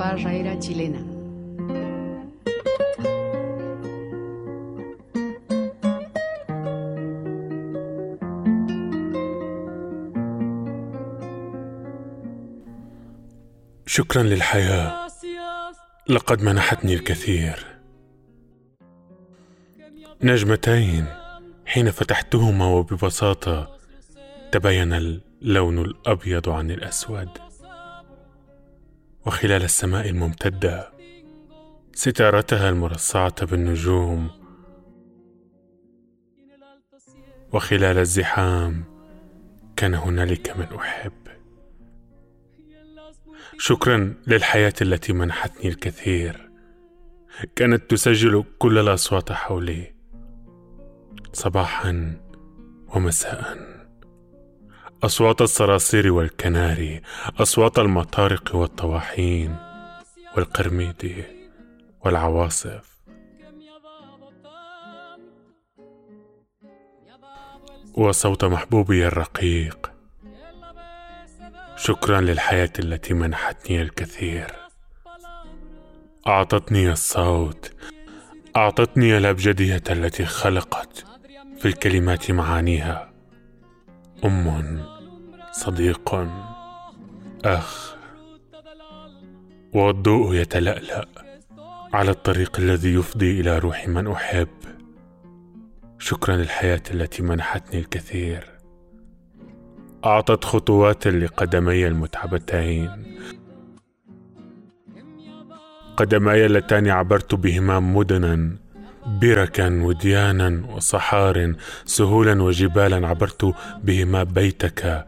Parra era chilena. شكرا للحياة. لقد منحتني الكثير. نجمتين حين فتحتهما وببساطة تبين اللون الأبيض عن الأسود. وخلال السماء الممتدة ستارتها المرصعة بالنجوم. وخلال الزحام كان هنالك من أحب. شكرا للحياة التي منحتني الكثير. كانت تسجل كل الأصوات حولي. صباحا ومساء. أصوات الصراصير والكناري أصوات المطارق والطواحين والقرميد والعواصف. وصوت محبوبي الرقيق. شكرا للحياة التي منحتني الكثير. أعطتني الصوت. أعطتني الأبجدية التي خلقت في الكلمات معانيها. أم صديق أخ. والضوء يتلألأ على الطريق الذي يفضي إلى روح من أحب. شكرا للحياة التي منحتني الكثير. أعطت خطوات لقدمي المتعبتين. قدماي اللتان عبرت بهما مدنا. بركا وديانا وصحار سهولا وجبالا عبرت بهما بيتك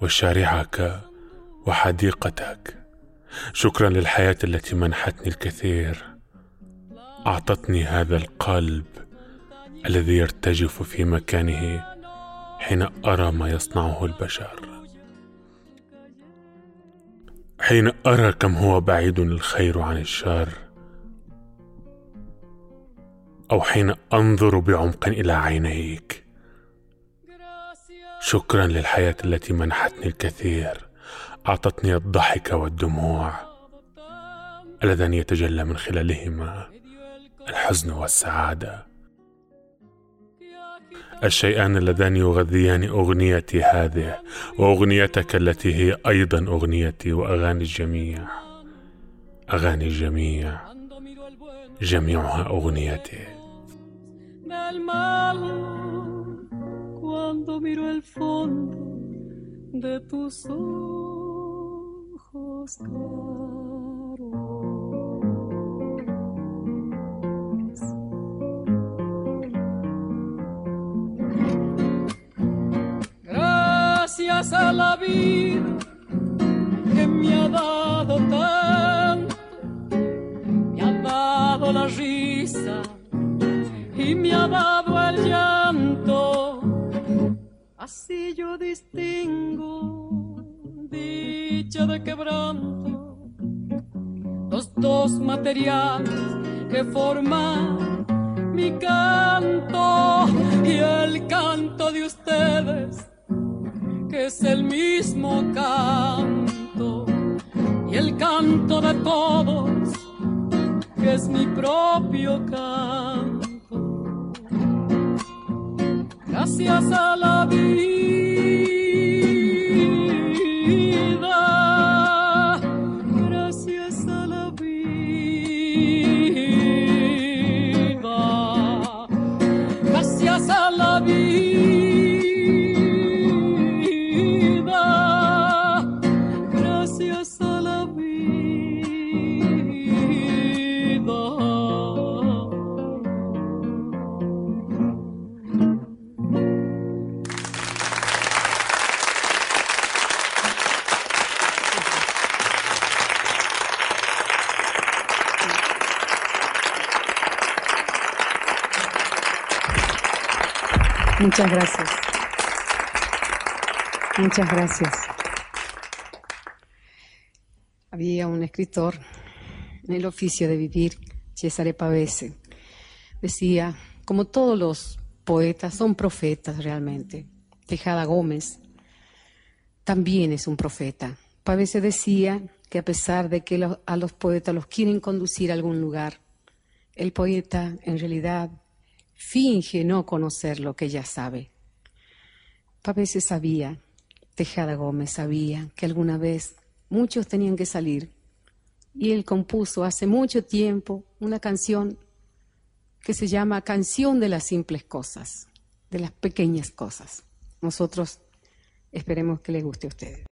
وشارعك وحديقتك. شكرا للحياة التي منحتني الكثير. أعطتني هذا القلب الذي يرتجف في مكانه حين أرى ما يصنعه البشر. حين أرى كم هو بعيد الخير عن الشر أو حين أنظر بعمق إلى عينيك. شكرا للحياة التي منحتني الكثير. أعطتني الضحك والدموع اللذان يتجلى من خلالهما الحزن والسعادة. الشيئان اللذان يغذيان أغنيتي هذه وأغنيتك التي هي أيضا أغنيتي وأغاني الجميع. أغاني الجميع. جميعها أغنيتي. Del mal cuando miro el fondo de tus ojos claros. Gracias a la vida me ha dado el llanto. Así yo distingo dicha de quebranto, los dos materiales que forman mi canto y el canto de ustedes, que es el mismo canto, y el canto de todos, que es mi propio canto gracias a la vida, Muchas gracias. Muchas gracias. Había un escritor en el oficio de vivir, Cesare Pavese. Decía, como todos los poetas, son profetas realmente. Tejada Gómez también es un profeta. Pavese decía que a pesar de que a los poetas los quieren conducir a algún lugar, el poeta en realidad finge no conocer lo que ya sabe. Pavese sabía, Tejada Gómez sabía que alguna vez muchos tenían que salir y él compuso hace mucho tiempo una canción que se llama Canción de las simples cosas, de las pequeñas cosas. Nosotros esperemos que les guste a ustedes.